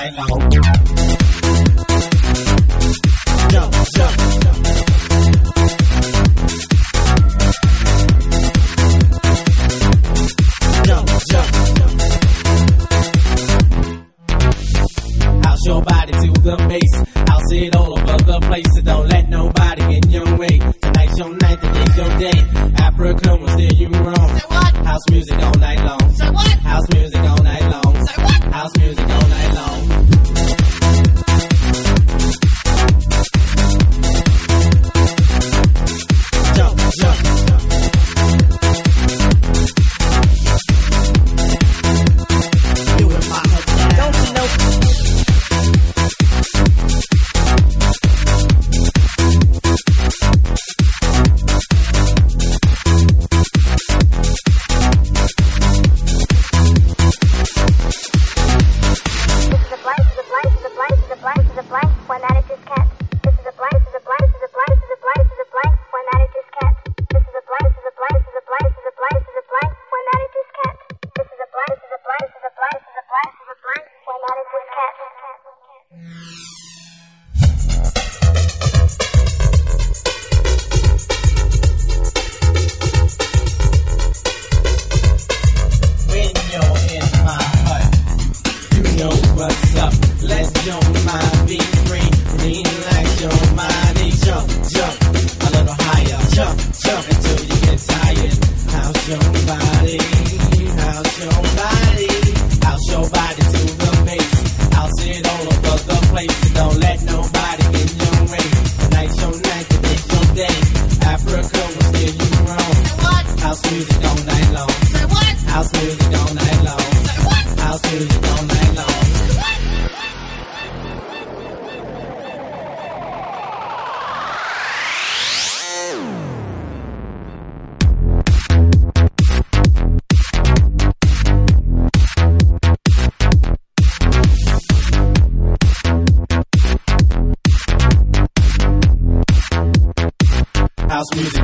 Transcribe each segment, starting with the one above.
I know. house music.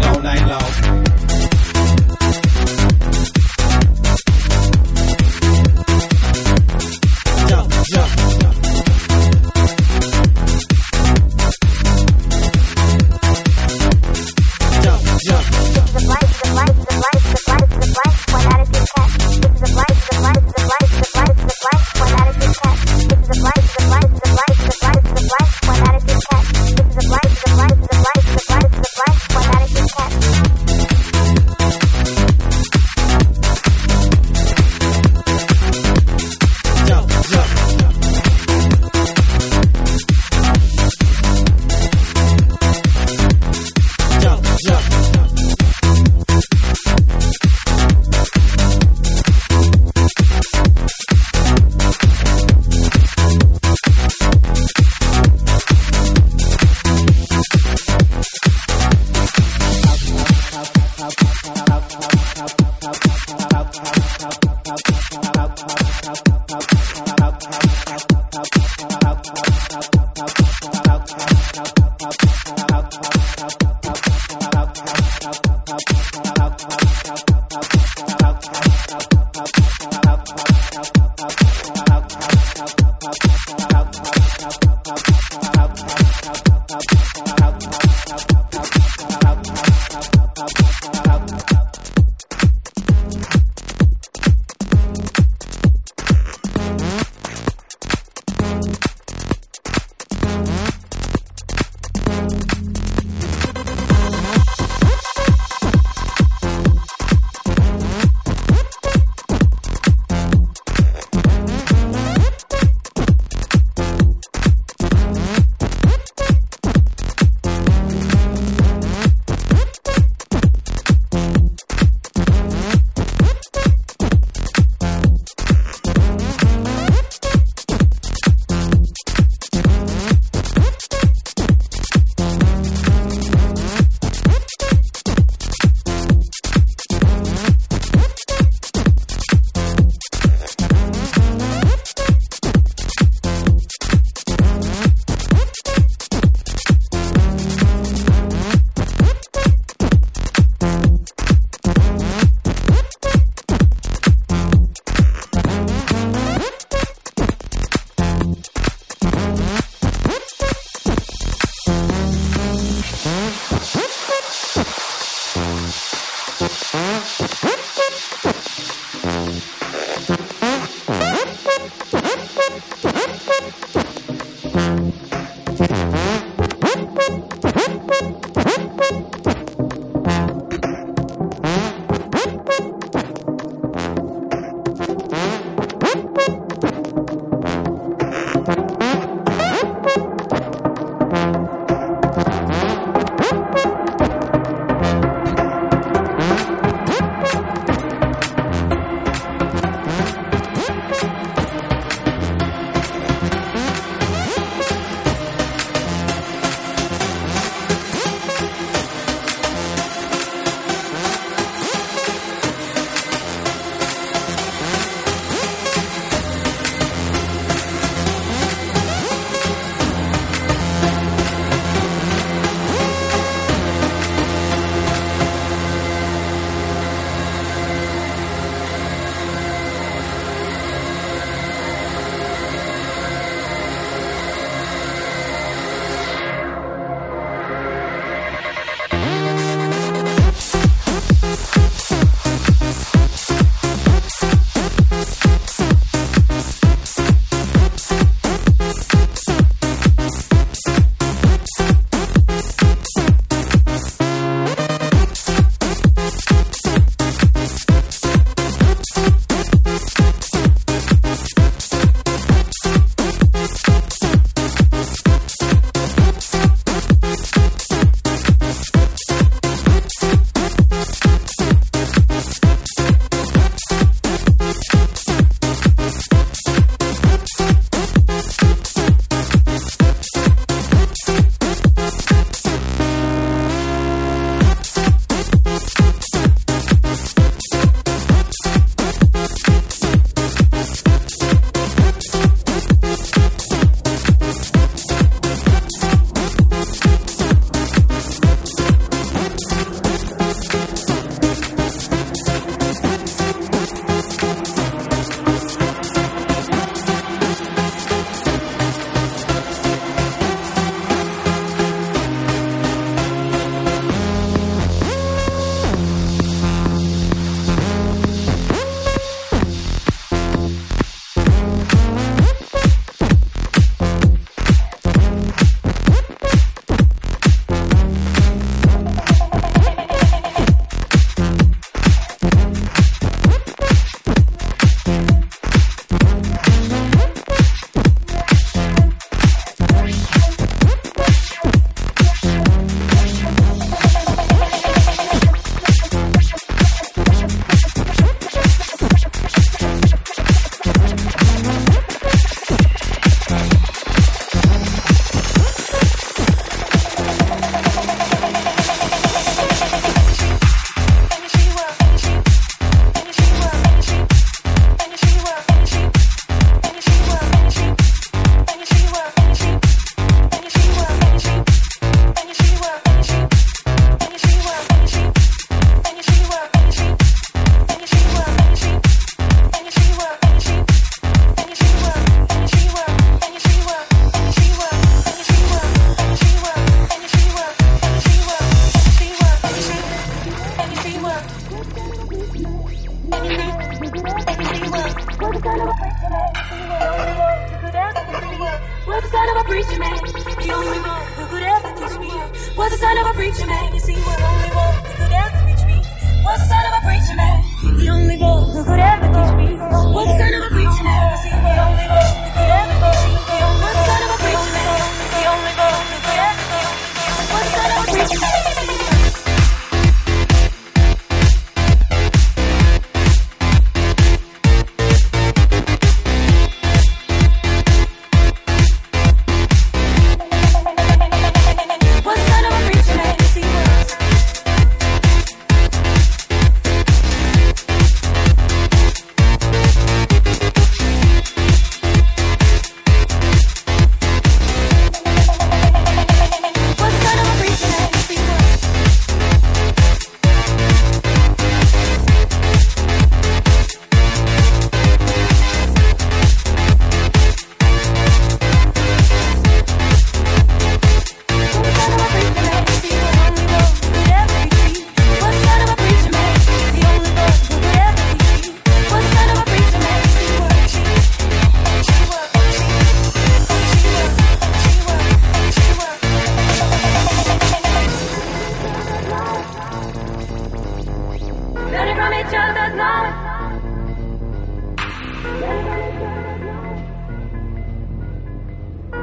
from each other's knowledge.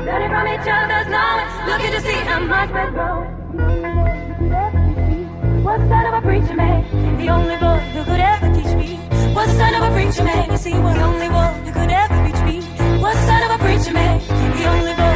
Learning from each other's knowledge. Looking to see how much we're growing. What's the son of a preacher man? The only boy who could ever teach me. What's the son of a preacher man? You see, the only one who could ever reach me? What's the son of a preacher man? The only boy.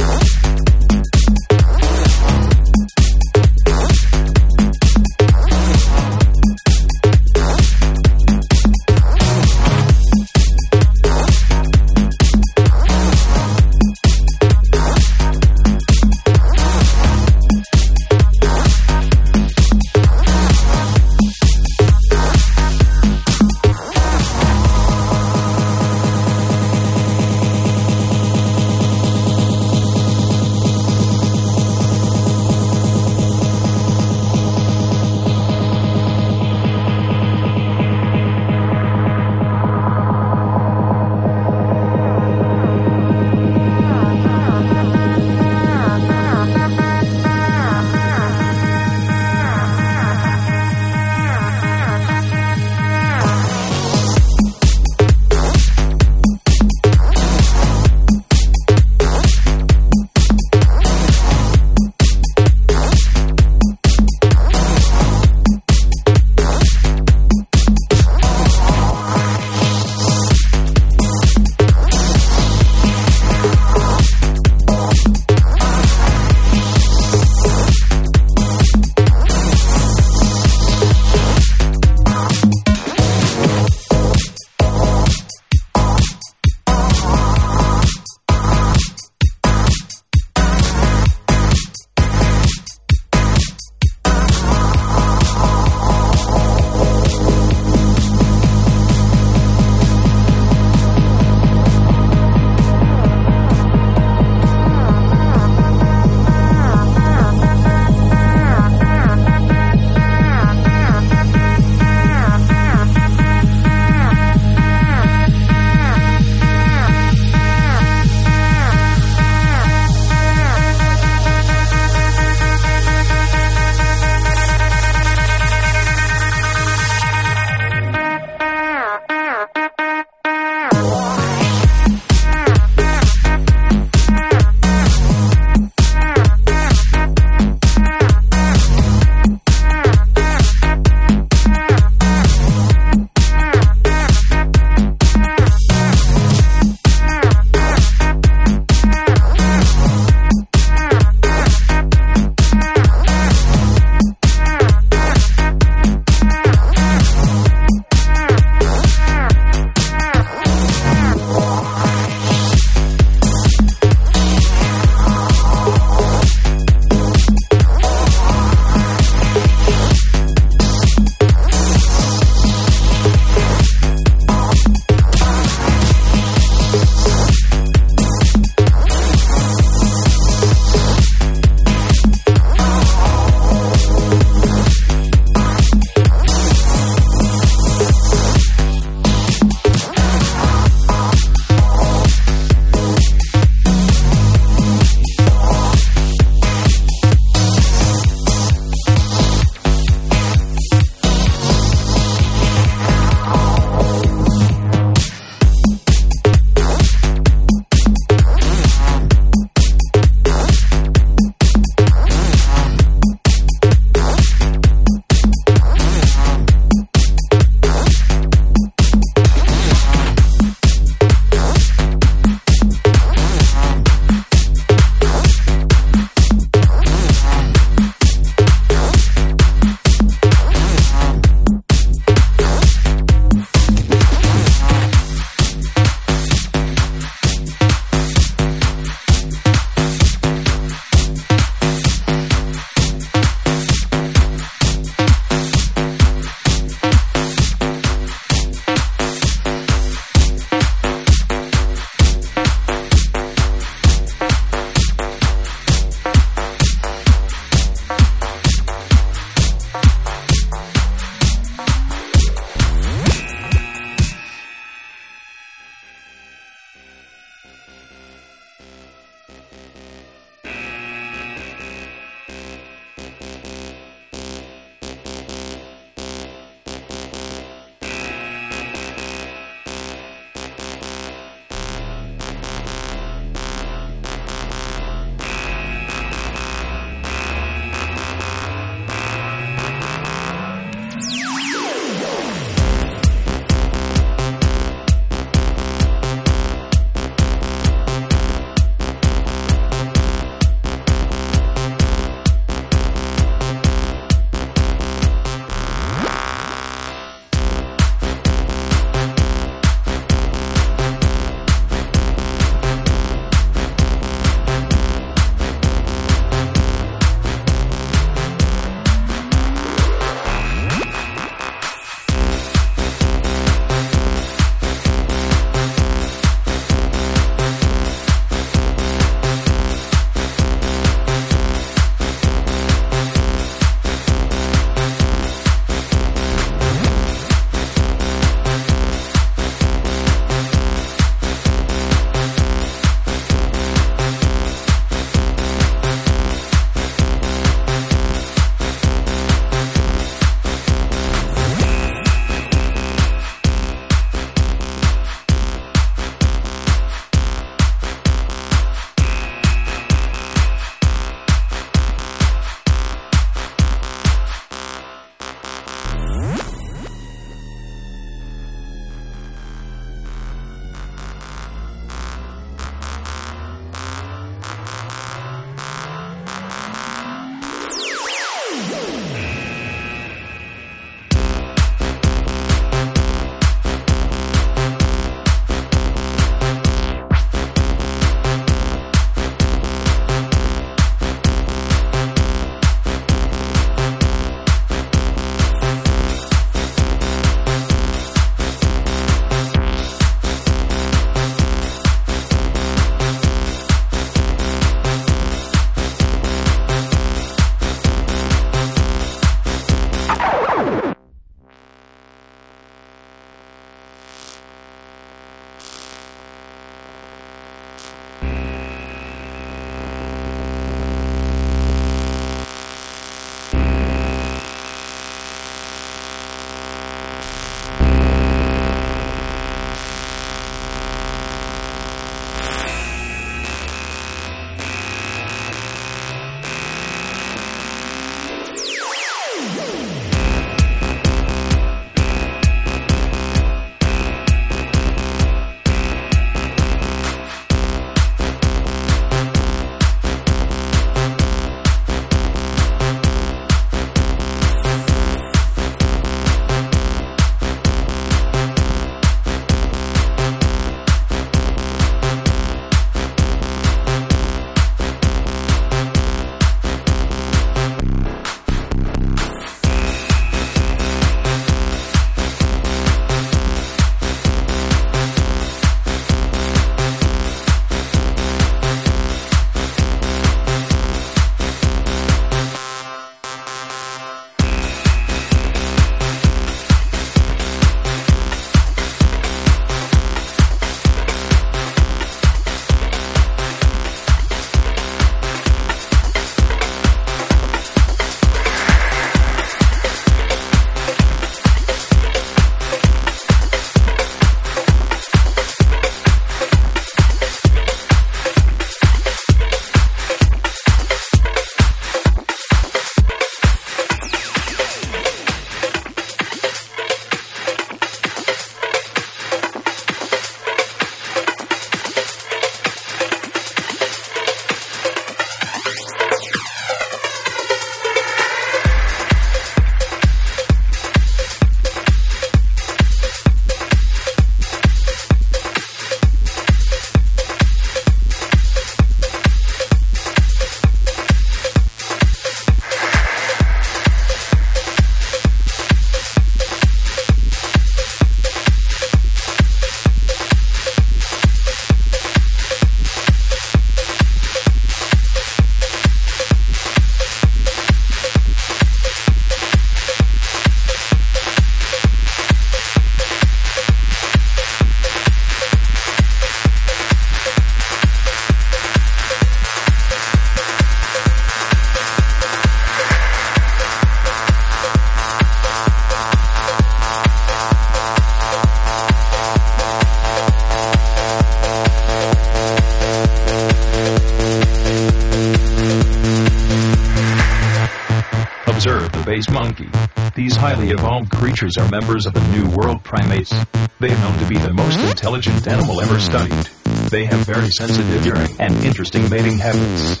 Monkey. These highly evolved creatures are members of the New World primates. They are known to be the most intelligent animal ever studied. They have very sensitive hearing and interesting mating habits.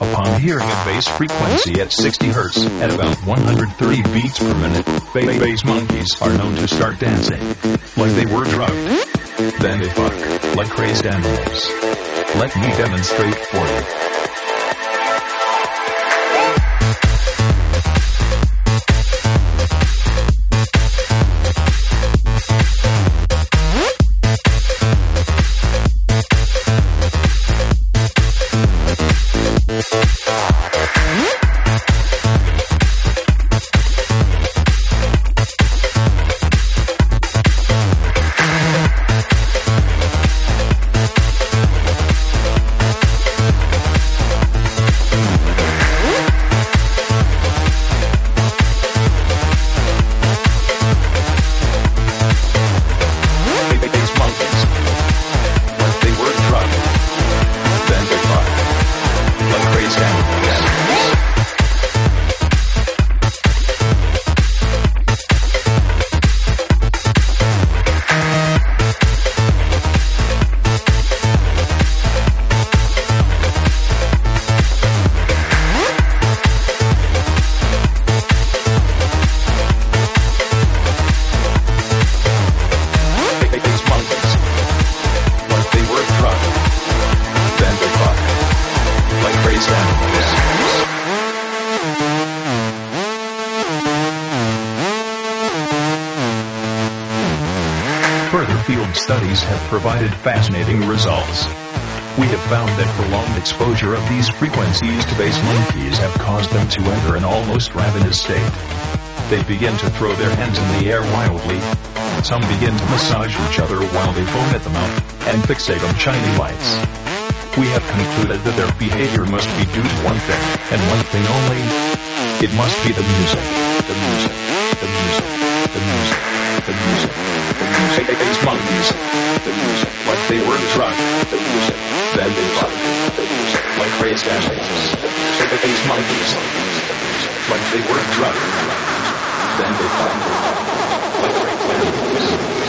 Upon hearing a bass frequency at 60 Hz at about 130 beats per minute, baby-faced monkeys are known to start dancing. Like they were drugged. Then they fuck. Like crazed animals. Let me demonstrate for you. Provided fascinating results. We have found that prolonged exposure of these frequencies to bass monkeys have caused them to enter an almost ravenous state. They begin to throw their hands in the air wildly. Some begin to massage each other while they foam at the mouth and fixate on shiny lights. We have concluded that their behavior must be due to one thing, and one thing only. It must be the music. The music. The music. The music. The music. The music. These monkeys. The music. Like they were drunk. The music. Then they fuck. The music. Like crazed animals. These monkeys. Like they were drunk. Then they fuck. Like crazed animals.